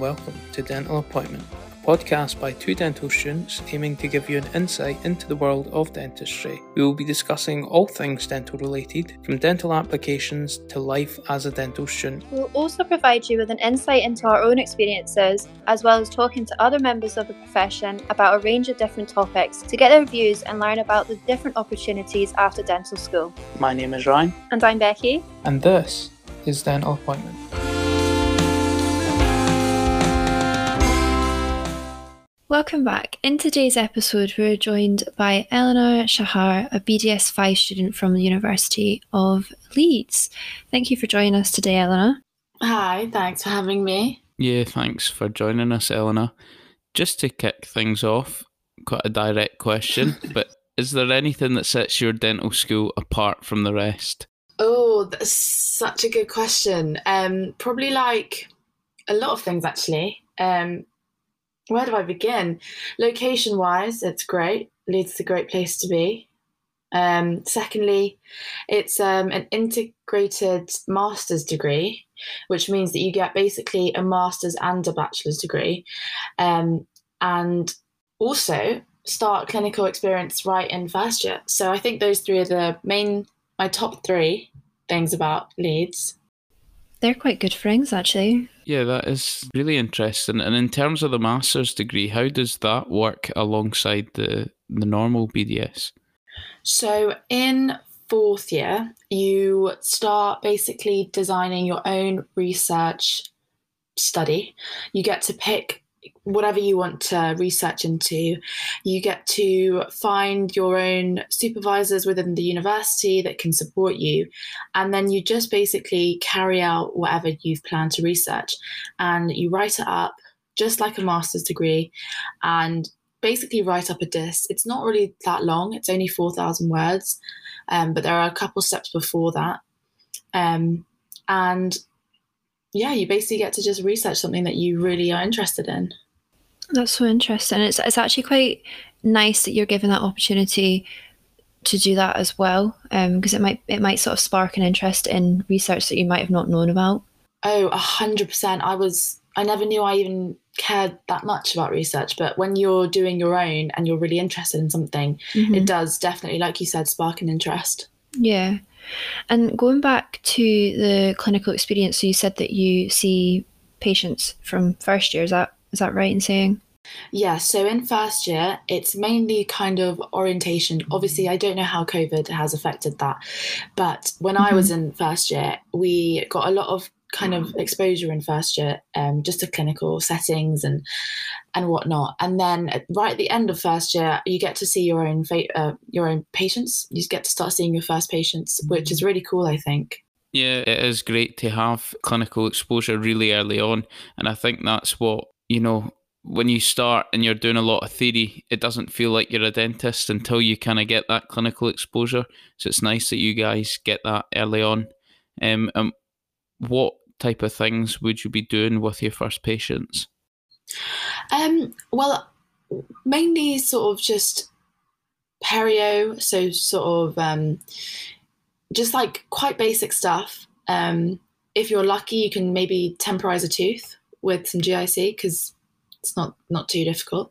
welcome to Dental Appointment, a podcast by two dental students aiming to give you an insight into the world of dentistry. We will be discussing all things dental related, from dental applications to life as a dental student. We'll also provide you with an insight into our own experiences, as well as talking to other members of the profession about a range of different topics to get their views and learn about the different opportunities after dental school. My name is Ryan, And I'm Becky. and this is Dental Appointment. Welcome back. In today's episode, we're joined by Eleanor Shahar, a BDS 5 student from the University of Leeds. Thank you for joining us today, Eleanor. Hi, thanks for having me. Yeah, thanks for joining us, Eleanor. Just to kick things off, quite a direct question, but is there anything that sets your dental school apart from the rest? Oh, that's such a good question. Um, probably like a lot of things actually. Um, where do I begin? Location wise, it's great. Leeds is a great place to be. Um, secondly, it's um, an integrated master's degree, which means that you get basically a master's and a bachelor's degree. Um, and also start clinical experience right in first year. So I think those three are the main, my top three things about Leeds. They're quite good friends, actually. Yeah, that is really interesting. And in terms of the master's degree, how does that work alongside the the normal BDS? So in fourth year, you start basically designing your own research study. You get to pick whatever you want to research into. You get to find your own supervisors within the university that can support you. And then you just basically carry out whatever you've planned to research and you write it up just like a master's degree and basically write up a disc. It's not really that long, it's only 4,000 words, um, but there are a couple steps before that. Um, and yeah, you basically get to just research something that you really are interested in. That's so interesting. It's, it's actually quite nice that you're given that opportunity to do that as well, because it might it might sort of spark an interest in research that you might have not known about. Oh, a hundred percent. I was I never knew I even cared that much about research, but when you're doing your own and you're really interested in something, Mhm. it does definitely, like you said, spark an interest. Yeah. And going back to the clinical experience, so you said that you see patients from first year. Is that is that right in saying? Yeah, so in first year, it's mainly kind of orientation. Obviously, I don't know how COVID has affected that, but when I was in first year, we got a lot of kind of exposure in first year, um, just to clinical settings and and whatnot. And then right at the end of first year, you get to see your own fa- uh, your own patients. You get to start seeing your first patients, which is really cool. I think. Yeah, it is great to have clinical exposure really early on. And I think that's what, you know, when you start and you're doing a lot of theory, it doesn't feel like you're a dentist until you kind of get that clinical exposure. So it's nice that you guys get that early on. Um, um, what type of things would you be doing with your first patients? Um, well, mainly sort of just perio, so sort of um, just like quite basic stuff. Um, if you're lucky, you can maybe temporize a tooth with some GIC because it's not not too difficult.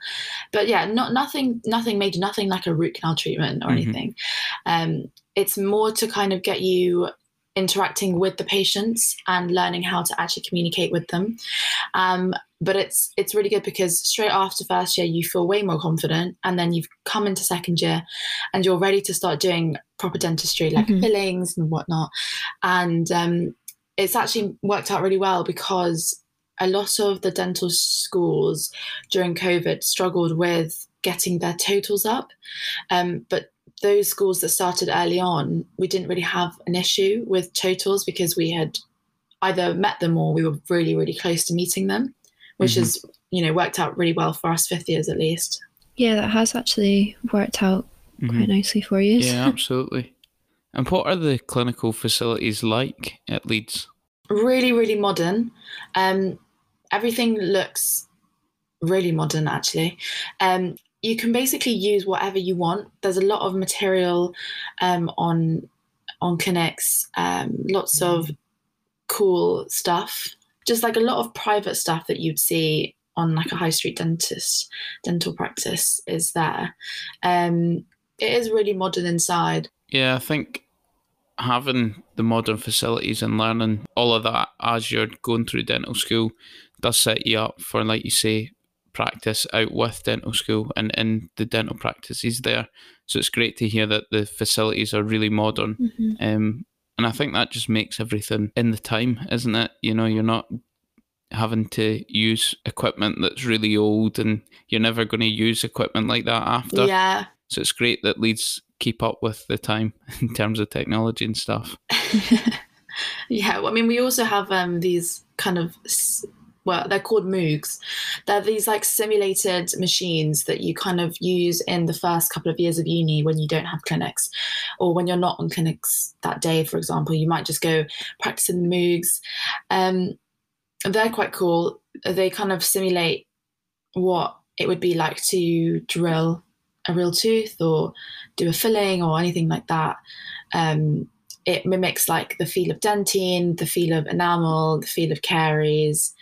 But yeah, not nothing nothing major, nothing like a root canal treatment or Mhm. anything. Um, it's more to kind of get you interacting with the patients and learning how to actually communicate with them. Um, but it's it's really good because straight after first year you feel way more confident and then you've come into second year and you're ready to start doing proper dentistry like Mhm. fillings and whatnot and um, it's actually worked out really well because a lot of the dental schools during covid struggled with getting their totals up um, but those schools that started early on we didn't really have an issue with totals because we had either met them or we were really really close to meeting them which Mhm. has you know worked out really well for us fifth years at least Yeah, that has actually worked out quite nicely for you. Yeah, absolutely. And what are the clinical facilities like at Leeds? really really modern um everything looks really modern actually um you can basically use whatever you want there's a lot of material um on on clinics um lots of cool stuff just like a lot of private stuff that you'd see on like a high street dentist dental practice is there. Um, it is really modern inside. Yeah, I think having the modern facilities and learning all of that as you're going through dental school does set you up for, like you say, practice out with dental school and in the dental practices there. So it's great to hear that the facilities are really modern. Mhm. Um, and I think that just makes everything in the time, isn't it? You know, you're not having to use equipment that's really old and you're never going to use equipment like that after. Yeah. So it's great that Leeds keep up with the time in terms of technology and stuff. yeah, well, I mean, we also have um, these kind of well, they're called Moogs. They're these like simulated machines that you kind of use in the first couple of years of uni when you don't have clinics, or when you're not on clinics that day, for example. You might just go practice in the Moogs. Um, they're quite cool. They kind of simulate what it would be like to drill a real tooth or do a filling or anything like that. Um, it mimics like the feel of dentine, the feel of enamel, the feel of caries,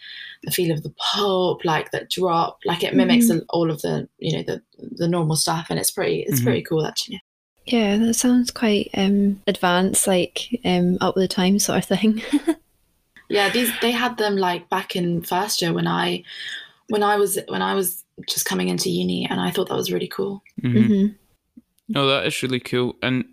the feel of the pulp, like that drop. Like it mimics all of the you know the the normal stuff, and it's pretty it's Mhm. pretty cool actually. Yeah, that sounds quite um, advanced, like um, up with the time sort of thing. Yeah, these they had them like back in first year when I when I was when I was just coming into uni, and I thought that was really cool. Mhm. hmm No, that is really cool. And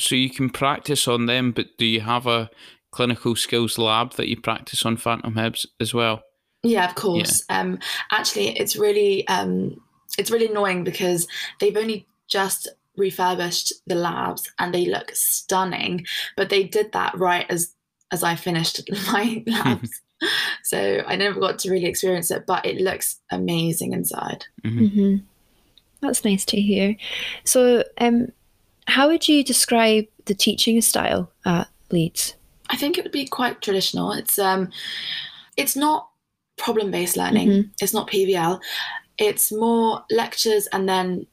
so you can practice on them, but do you have a clinical skills lab that you practice on Phantom Heads as well? Yeah, of course. Um, actually, it's really um, it's really annoying because they've only just refurbished the labs and they look stunning, but they did that right as as I finished my labs. so I never got to really experience it, but it looks amazing inside. Mhm. hmm That's nice to hear. So, um, how would you describe the teaching style at Leeds? I think it would be quite traditional. It's um, it's not problem based learning. Mhm. It's not PBL. It's more lectures and then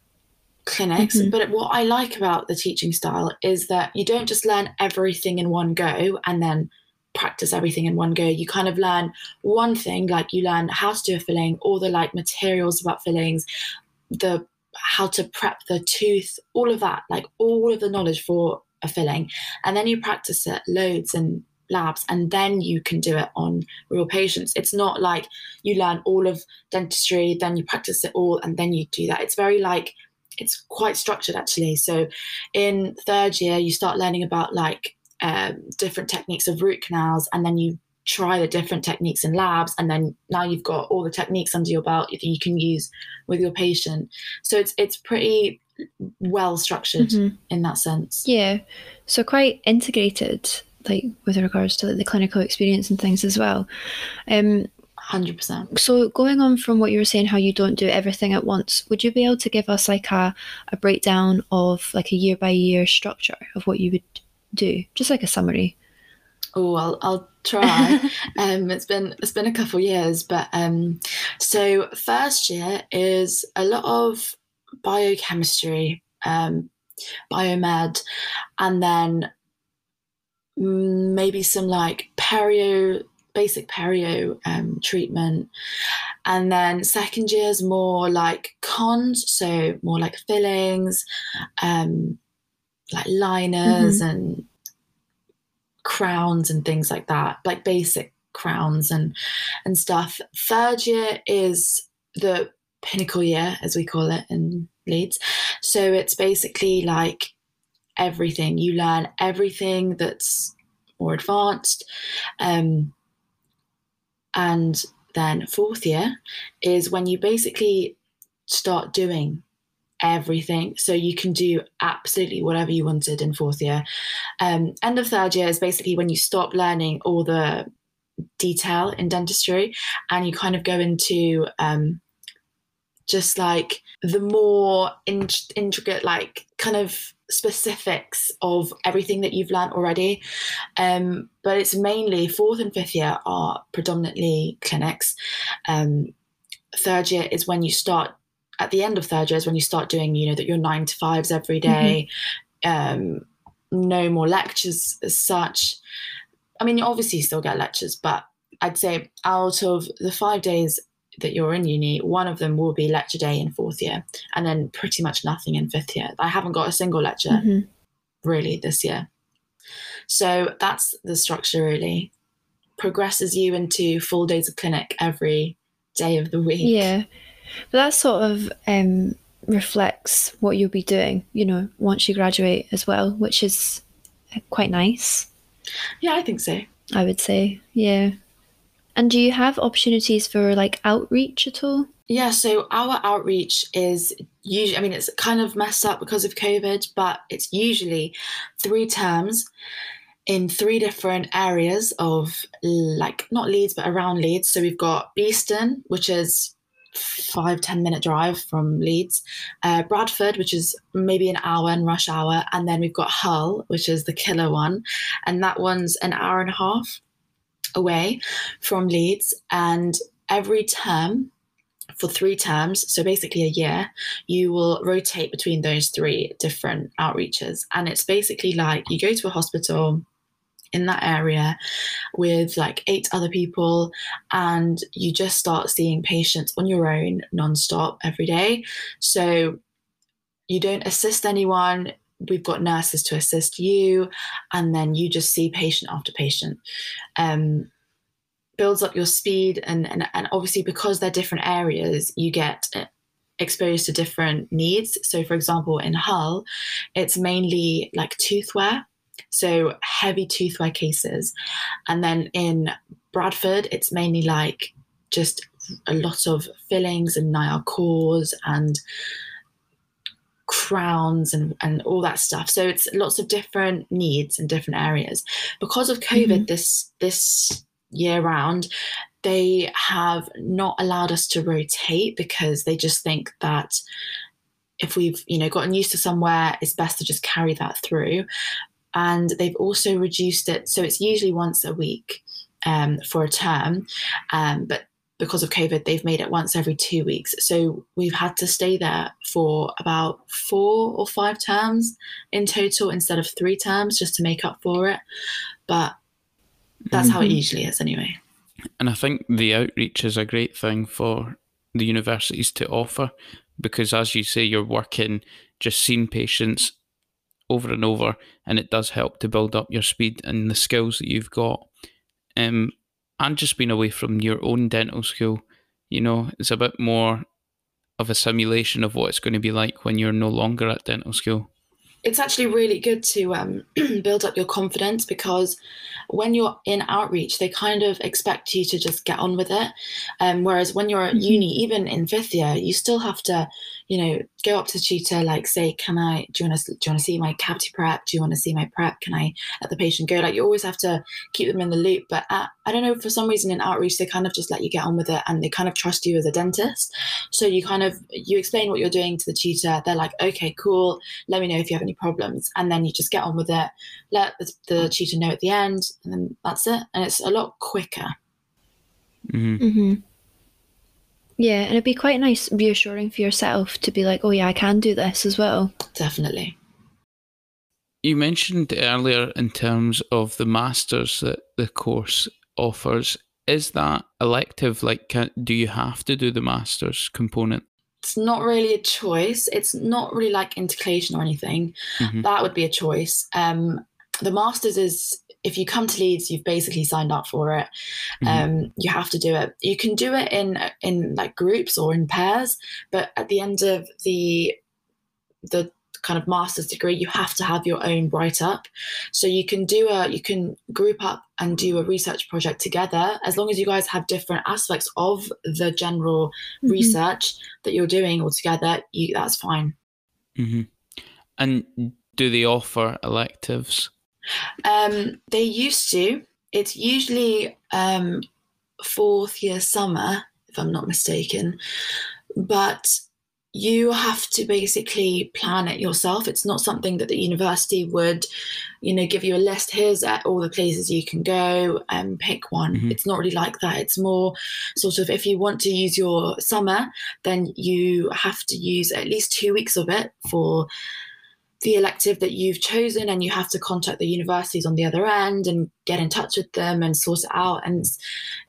clinics. Mhm. But what I like about the teaching style is that you don't just learn everything in one go and then practice everything in one go. You kind of learn one thing, like you learn how to do a filling, all the like materials about fillings, the how to prep the tooth, all of that, like all of the knowledge for a filling. And then you practice it loads in labs and then you can do it on real patients. It's not like you learn all of dentistry, then you practice it all, and then you do that. It's very like it's quite structured actually. So in third year, you start learning about like um, different techniques of root canals, and then you try the different techniques in labs, and then now you've got all the techniques under your belt that you can use with your patient. So it's it's pretty well structured Mhm. in that sense. Yeah, so quite integrated, like with regards to like, the clinical experience and things as well. Um, Hundred percent. so going on from what you were saying, how you don't do everything at once, would you be able to give us like a, a breakdown of like a year by year structure of what you would do, just like a summary? Oh, I'll I'll try. um, it's been it's been a couple years, but um, so first year is a lot of biochemistry, um, biomed, and then maybe some like perio, basic perio um, treatment, and then second year is more like cons, so more like fillings, um, like liners and crowns and things like that, like basic crowns and and stuff. Third year is the pinnacle year, as we call it in Leeds. So it's basically like everything. You learn everything that's more advanced. Um, and then fourth year is when you basically start doing everything. So you can do absolutely whatever you wanted in fourth year. Um, end of third year is basically when you stop learning all the detail in dentistry and you kind of go into um, just like the more in- intricate, like kind of specifics of everything that you've learned already. Um, but it's mainly fourth and fifth year are predominantly clinics. Um, third year is when you start at the end of third year is when you start doing you know that your nine to fives every day, um no more lectures as such i mean you obviously still get lectures but I'd say out of the five days that you're in uni, one of them will be lecture day in fourth year, and then pretty much nothing in fifth year. I haven't got a single lecture Mhm. really this year. So that's the structure really. Progresses you into full days of clinic every day of the week. Yeah, but that sort of um, reflects what you'll be doing, you know, once you graduate as well, which is uh, quite nice, Yeah, I think so. I would say. Yeah. And do you have opportunities for like outreach at all? Yeah, so our outreach is usually, I mean, it's kind of messed up because of COVID, but it's usually three terms in three different areas of like not Leeds, but around Leeds. So we've got Beeston, which is five ten minute drive from Leeds, uh, Bradford, which is maybe an hour in rush hour, and then we've got Hull, which is the killer one, and that one's an hour and a half away from Leeds. And every term for three terms, so basically a year, you will rotate between those three different outreaches. And it's basically like you go to a hospital in that area with like eight other people and you just start seeing patients on your own nonstop every day. So you don't assist anyone. We've got nurses to assist you, and then you just see patient after patient. Um, builds up your speed, and, and and obviously because they're different areas, you get uh, exposed to different needs. So, for example, in Hull, it's mainly like tooth wear, so heavy tooth wear cases, and then in Bradford, it's mainly like just a lot of fillings and Nayyar cores and crowns and, and all that stuff. So it's lots of different needs in different areas. Because of COVID Mhm. this this year round, they have not allowed us to rotate because they just think that if we've you know gotten used to somewhere, it's best to just carry that through. And they've also reduced it, so it's usually once a week um, for a term, um, but because of COVID, they've made it once every two weeks. So we've had to stay there for about four or five terms in total instead of three terms just to make up for it. But that's how it Mhm. usually is anyway. And I think the outreach is a great thing for the universities to offer because, as you say, you're working just seeing patients over and over, and it does help to build up your speed and the skills that you've got. Um, and just being away from your own dental school, you know, it's a bit more of a simulation of what it's going to be like when you're no longer at dental school. it's actually really good to um, build up your confidence because when you're in outreach, they kind of expect you to just get on with it. Um, whereas when you're at Mhm. uni, even in fifth year, you still have to, you know, go up to the tutor, like say, "Can I? Do you want to? Do you want to see my cavity prep? Do you want to see my prep? Can I let the patient go?" Like you always have to keep them in the loop. But at, I don't know, for some reason in outreach, they kind of just let you get on with it, and they kind of trust you as a dentist. So you kind of you explain what you're doing to the tutor. They're like, "Okay, cool. Let me know if you have any problems," and then you just get on with it. Let the, the tutor know at the end, and then that's it. And it's a lot quicker. hmm Mm-hmm. Yeah, and it'd be quite nice, reassuring for yourself to be like, oh yeah, I can do this as well. Definitely. You mentioned earlier in terms of the masters that the course offers. Is that elective? Like, can, do you have to do the masters component? It's not really a choice. It's not really like intercalation or anything. Mhm. That would be a choice. Um, the masters is if you come to Leeds, you've basically signed up for it. Mhm. Um, you have to do it. You can do it in in like groups or in pairs, but at the end of the the kind of master's degree, you have to have your own write up. So you can do a you can group up and do a research project together as long as you guys have different aspects of the general Mhm. research that you're doing all together. You that's fine. hmm And do they offer electives? Um, they used to. It's usually um, fourth year summer, if I'm not mistaken. But you have to basically plan it yourself. It's not something that the university would, you know, give you a list. Here's at all the places you can go and pick one. Mhm. It's not really like that. It's more sort of if you want to use your summer, then you have to use at least two weeks of it for the elective that you've chosen and you have to contact the universities on the other end and get in touch with them and sort it out and it's,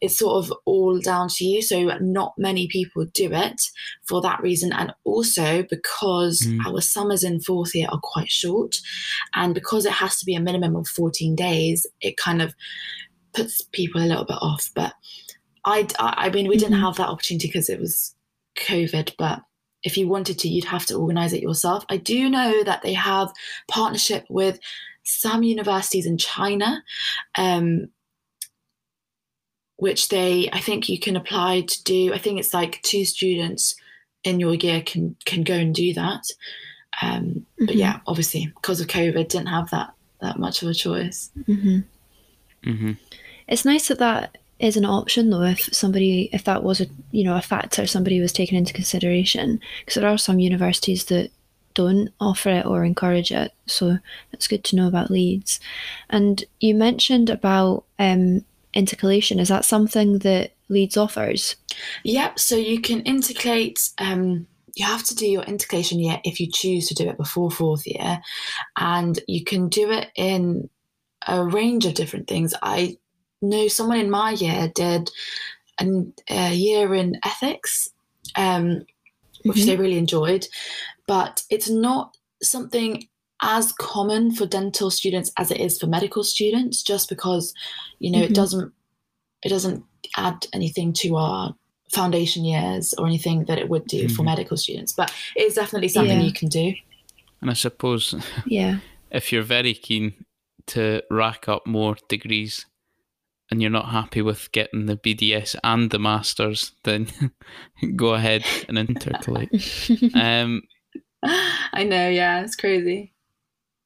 it's, sort of all down to you so not many people do it for that reason and also because mm. our summers in fourth year are quite short and because it has to be a minimum of 14 days it kind of puts people a little bit off but i i mean we didn't mm-hmm. have that opportunity because it was covid but if you wanted to, you'd have to organize it yourself. I do know that they have partnership with some universities in China, um, which they, I think you can apply to do. I think it's like two students in your year can can go and do that. Um, mm-hmm. But yeah, obviously because of COVID, didn't have that that much of a choice. Mm-hmm. Mm-hmm. It's nice that that is an option though if somebody if that was a you know a factor somebody was taken into consideration. Because there are some universities that don't offer it or encourage it so it's good to know about Leeds. And you mentioned about um, intercalation. Is that something that Leeds offers? Yep so you can intercalate um, you have to do your intercalation year if you choose to do it before fourth year. And you can do it in a range of different things. I know someone in my year did an, a year in ethics, um, which mm-hmm. they really enjoyed, but it's not something as common for dental students as it is for medical students just because you know mm-hmm. it doesn't it doesn't add anything to our foundation years or anything that it would do mm-hmm. for medical students but it is definitely something yeah. you can do and i suppose yeah if you're very keen to rack up more degrees and you're not happy with getting the BDS and the masters, then go ahead and intercalate. um, I know, yeah, it's crazy.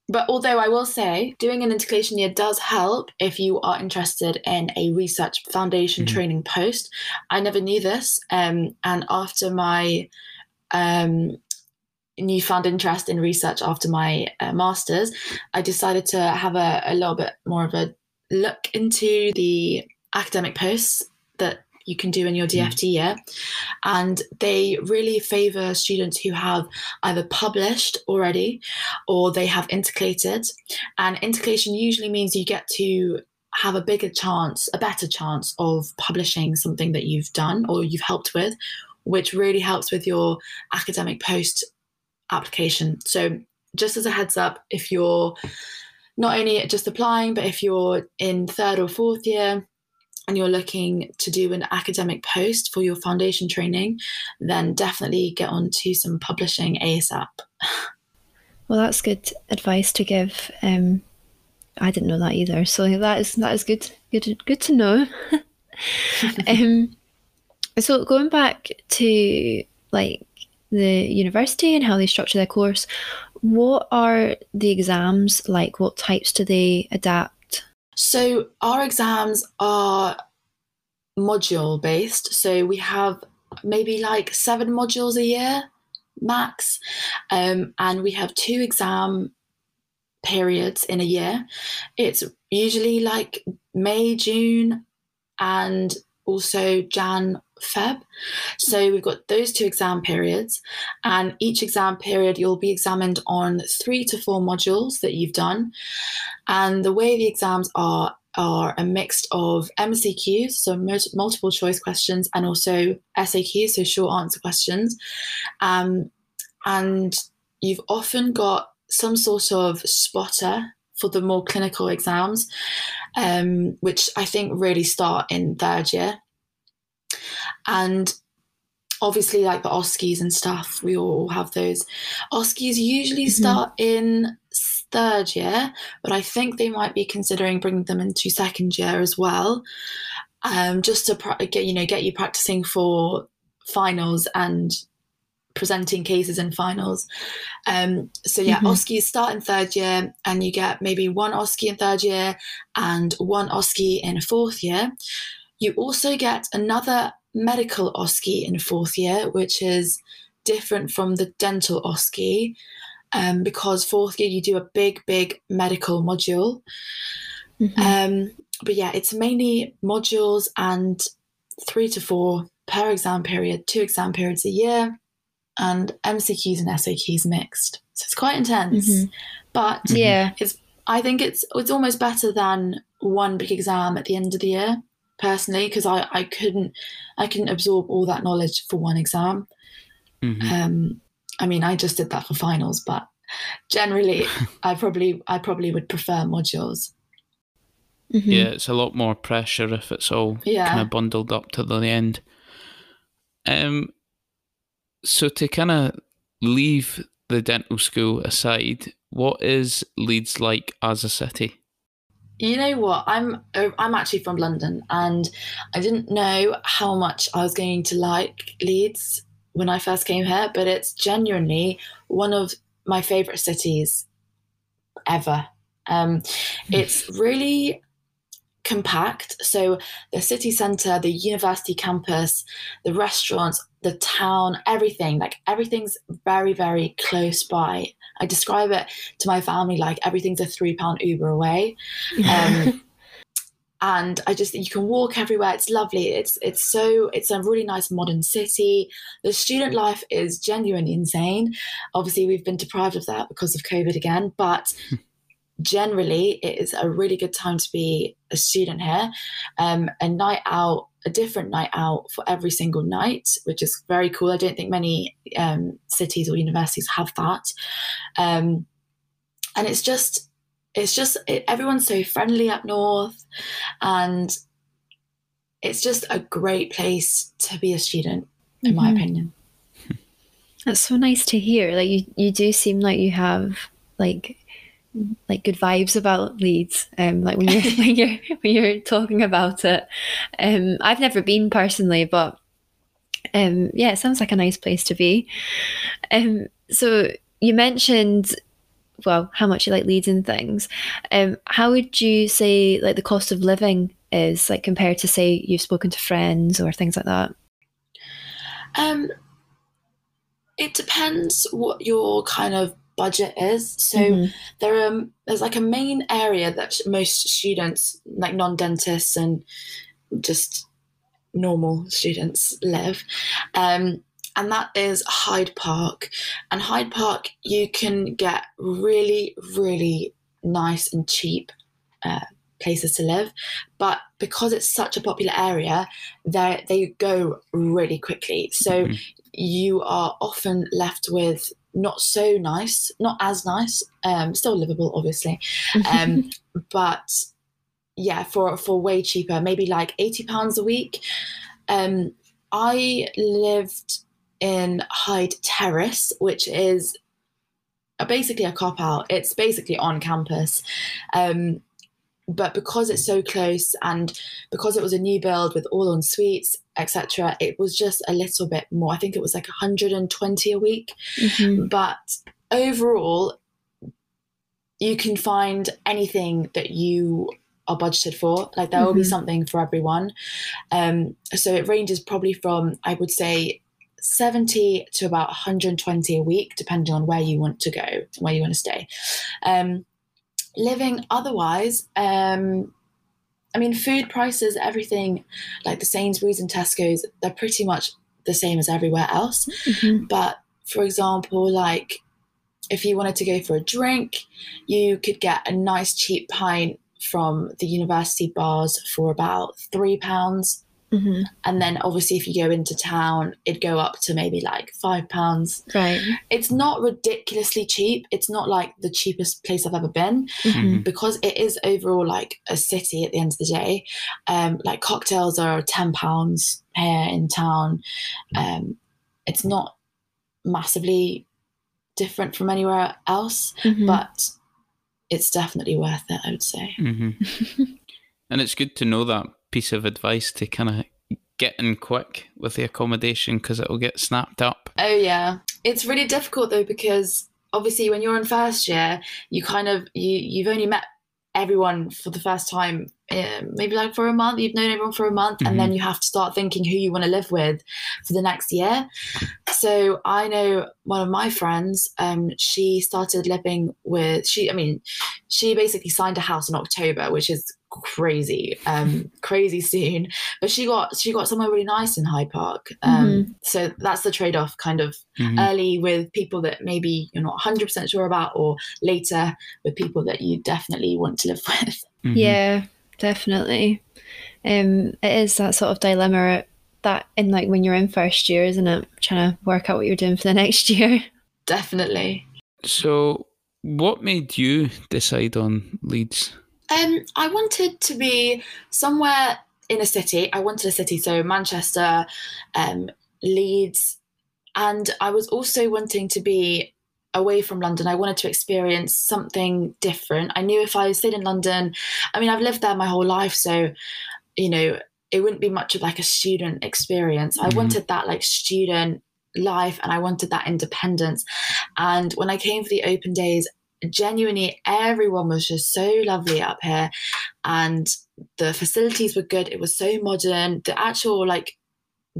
But although I will say, doing an intercalation year does help if you are interested in a research foundation mm-hmm. training post. I never knew this, um, and after my um, newfound interest in research after my uh, masters, I decided to have a, a little bit more of a look into the academic posts that you can do in your DFT mm. year. And they really favour students who have either published already or they have intercalated. And intercalation usually means you get to have a bigger chance, a better chance of publishing something that you've done or you've helped with, which really helps with your academic post application. So, just as a heads up, if you're not only just applying, but if you're in third or fourth year and you're looking to do an academic post for your foundation training, then definitely get on to some publishing ASAP. Well, that's good advice to give. Um, I didn't know that either, so that is that is good. Good, good to know. um, so going back to like the university and how they structure their course, what are the exams like? What types do they adapt? So, our exams are module based. So, we have maybe like seven modules a year max. Um, and we have two exam periods in a year. It's usually like May, June, and also Jan, Feb. So we've got those two exam periods, and each exam period you'll be examined on three to four modules that you've done. And the way the exams are are a mix of MCQs, so multiple choice questions, and also SAQs, so short answer questions. Um, and you've often got some sort of spotter for the more clinical exams, um, which I think really start in third year. And obviously, like the OSCEs and stuff, we all have those. OSCEs usually mm-hmm. start in third year, but I think they might be considering bringing them into second year as well, um, just to pra- get you know get you practicing for finals and presenting cases in finals. Um, so yeah, mm-hmm. OSCEs start in third year, and you get maybe one OSCE in third year and one OSCE in fourth year. You also get another medical OSCE in fourth year, which is different from the dental OSCE um, because fourth year you do a big, big medical module. Mm-hmm. Um, but yeah, it's mainly modules and three to four per exam period, two exam periods a year. and MCQs and SAQs mixed. So it's quite intense. Mhm. But Yeah. it's. I think it's it's almost better than one big exam at the end of the year, personally, because I, I couldn't I couldn't absorb all that knowledge for one exam. Mhm. Um, I mean, I just did that for finals, but generally, I probably I probably would prefer modules. Mhm. Yeah, it's a lot more pressure if it's all Yeah. kind of bundled up to the end. Um, so to kind of leave the dental school aside, what is Leeds like as a city? You know what? I'm uh, I'm actually from London, and I didn't know how much I was going to like Leeds when I first came here, but it's genuinely one of my favourite cities ever. Um, it's really compact. So the city centre, the university campus, the restaurants, the town, everything like everything's very very close by. I describe it to my family like everything's a three pound Uber away um, and I just you can walk everywhere. It's lovely. It's it's so it's a really nice modern city. The student life is genuinely insane. Obviously, we've been deprived of that because of COVID again, but generally, it is a really good time to be a student here. Um, a night out, a different night out for every single night, which is very cool. I don't think many um, cities or universities have that. Um, and it's just it's just it, everyone's so friendly up north and it's just a great place to be a student in my Mhm. opinion That's so nice to hear. Like you, you do seem like you have like like good vibes about Leeds. Um, like when you're when you're when you're talking about it. Um, I've never been personally, but um, yeah, it sounds like a nice place to be. Um, so you mentioned well how much you like Leeds and things. Um, how would you say like the cost of living is like compared to say you've spoken to friends or things like that? um it depends what your kind of budget is. So Mhm. there are there's like a main area that most students like non-dentists and just normal students live. Um, and that is hyde park. And hyde park you can get really really nice and cheap uh, places to live. But because it's such a popular area they they go really quickly. So Mhm. you are often left with not so nice not as nice um still livable obviously um, but yeah, for for way cheaper, maybe like eighty pounds a week. Um, I lived in Hyde Terrace, which is a, basically a cop out. It's basically on campus. Um, but because it's so close and because it was a new build with all en suites, etc., it was just a little bit more. I think it was like 120 a week Mhm. but overall you can find anything that you are budgeted for like there will be Mhm. something for everyone um so it ranges probably from i would say 70 to about 120 a week depending on where you want to go where you want to stay um living otherwise um i mean food prices everything like the sainsbury's and tesco's they're pretty much the same as everywhere else Mhm. but for example, like if you wanted to go for a drink, you could get a nice cheap pint from the university bars for about three pounds. Mhm. And then obviously if you go into town, it'd go up to maybe like five pounds. Right. It's not ridiculously cheap. It's not like the cheapest place I've ever been Mhm. because it is overall like a city at the end of the day. Um, like cocktails are ten pounds here in town. Um, it's not massively different from anywhere else, Mhm. but it's definitely worth it. I would say. hmm and it's good to know that piece of advice to kind of get in quick with the accommodation because it'll get snapped up. Oh yeah, it's really difficult though because obviously when you're in first year, you kind of you you've only met everyone for the first time uh, maybe like for a month you've known everyone for a month mm-hmm. and then mm-hmm. you have to start thinking who you want to live with for the next year so i know one of my friends um, she started living with she i mean she basically signed a house in october which is crazy um crazy soon but she got she got somewhere really nice in hyde park um mm-hmm. so that's the trade-off kind of mm-hmm. early with people that maybe you're not 100% sure about or later with people that you definitely want to live with mm-hmm. yeah definitely. Um it is that sort of dilemma that in like when you're in first year isn't it? Trying to work out what you're doing for the next year. Definitely. So what made you decide on leeds? Um, I wanted to be somewhere in a city. I wanted a city, so Manchester, um, Leeds, and I was also wanting to be away from London. I wanted to experience something different. I knew if I stayed in London, I mean, I've lived there my whole life, so you know, it wouldn't be much of like a student experience. Mm-hmm. I wanted that like student life and I wanted that independence. And when I came for the open days, genuinely everyone was just so lovely up here and the facilities were good it was so modern the actual like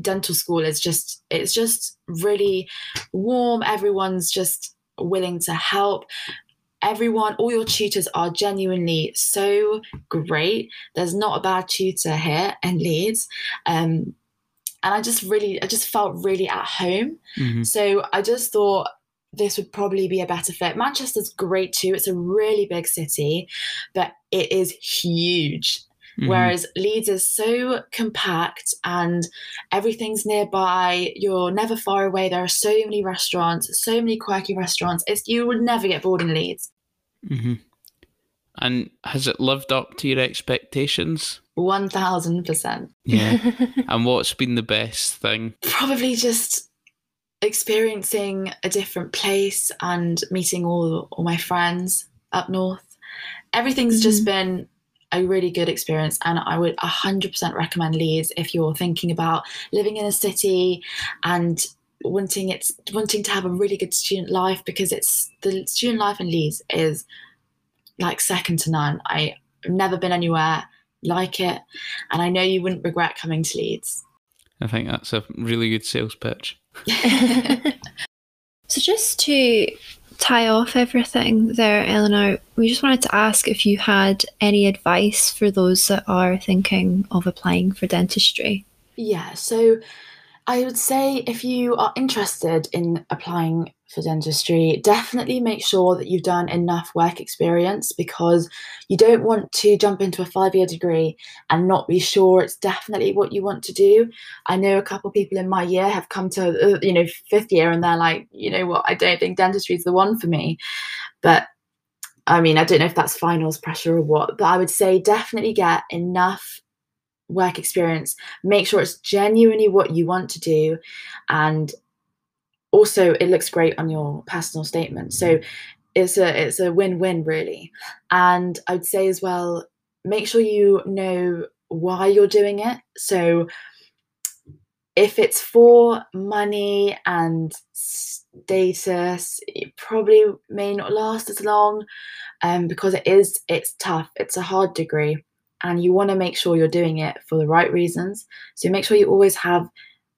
dental school is just it's just really warm everyone's just willing to help everyone all your tutors are genuinely so great there's not a bad tutor here in leeds um, and i just really i just felt really at home mm-hmm. so i just thought this would probably be a better fit. Manchester's great too. It's a really big city, but it is huge. Mm-hmm. Whereas Leeds is so compact and everything's nearby. You're never far away. There are so many restaurants, so many quirky restaurants. It's you would never get bored in Leeds. Mm-hmm. And has it lived up to your expectations? One thousand percent. Yeah. and what's been the best thing? Probably just experiencing a different place and meeting all all my friends up north. Everything's mm-hmm. just been a really good experience and I would 100% recommend Leeds if you're thinking about living in a city and wanting it wanting to have a really good student life because it's the student life in Leeds is like second to none. I've never been anywhere like it and I know you wouldn't regret coming to Leeds. I think that's a really good sales pitch. so, just to tie off everything there, Eleanor, we just wanted to ask if you had any advice for those that are thinking of applying for dentistry. Yeah, so I would say if you are interested in applying for dentistry, definitely make sure that you've done enough work experience because you don't want to jump into a five year degree and not be sure it's definitely what you want to do. I know a couple people in my year have come to, uh, you know, fifth year and they're like, you know what, I don't think dentistry is the one for me. But I mean, I don't know if that's finals pressure or what, but I would say definitely get enough work experience. Make sure it's genuinely what you want to do and also it looks great on your personal statement. So it's a it's a win-win really. And i would say as well make sure you know why you're doing it. So if it's for money and status it probably may not last as long um, because it is it's tough. It's a hard degree and you want to make sure you're doing it for the right reasons. So make sure you always have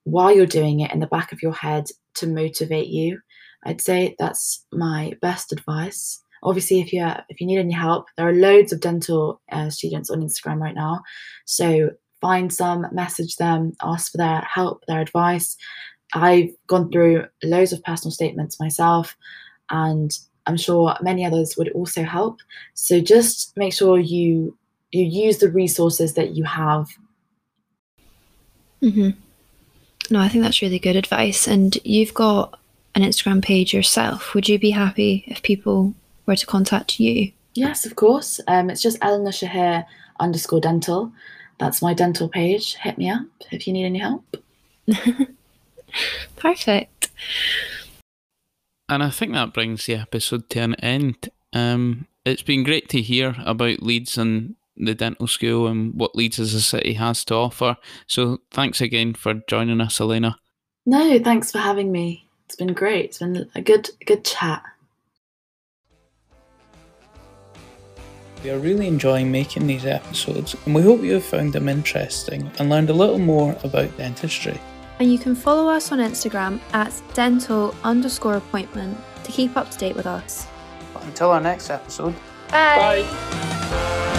while you're doing it in the back of your head to motivate you. I'd say that's my best advice. Obviously, if you if you need any help, there are loads of dental uh, students on Instagram right now. So find some, message them, ask for their help, their advice. I've gone through loads of personal statements myself, and I'm sure many others would also help. So just make sure you you use the resources that you have. Mm-hmm. No, I think that's really good advice. And you've got an Instagram page yourself. Would you be happy if people were to contact you? Yes, of course. Um, it's just Eleanor Shahir underscore dental. That's my dental page. Hit me up if you need any help. Perfect. And I think that brings the episode to an end. Um, it's been great to hear about Leeds and the dental school and what Leeds as a city has to offer. So thanks again for joining us, Elena. No, thanks for having me. It's been great. It's been a good good chat. We are really enjoying making these episodes and we hope you have found them interesting and learned a little more about dentistry. And you can follow us on Instagram at dental underscore appointment to keep up to date with us. But until our next episode, Bye. bye.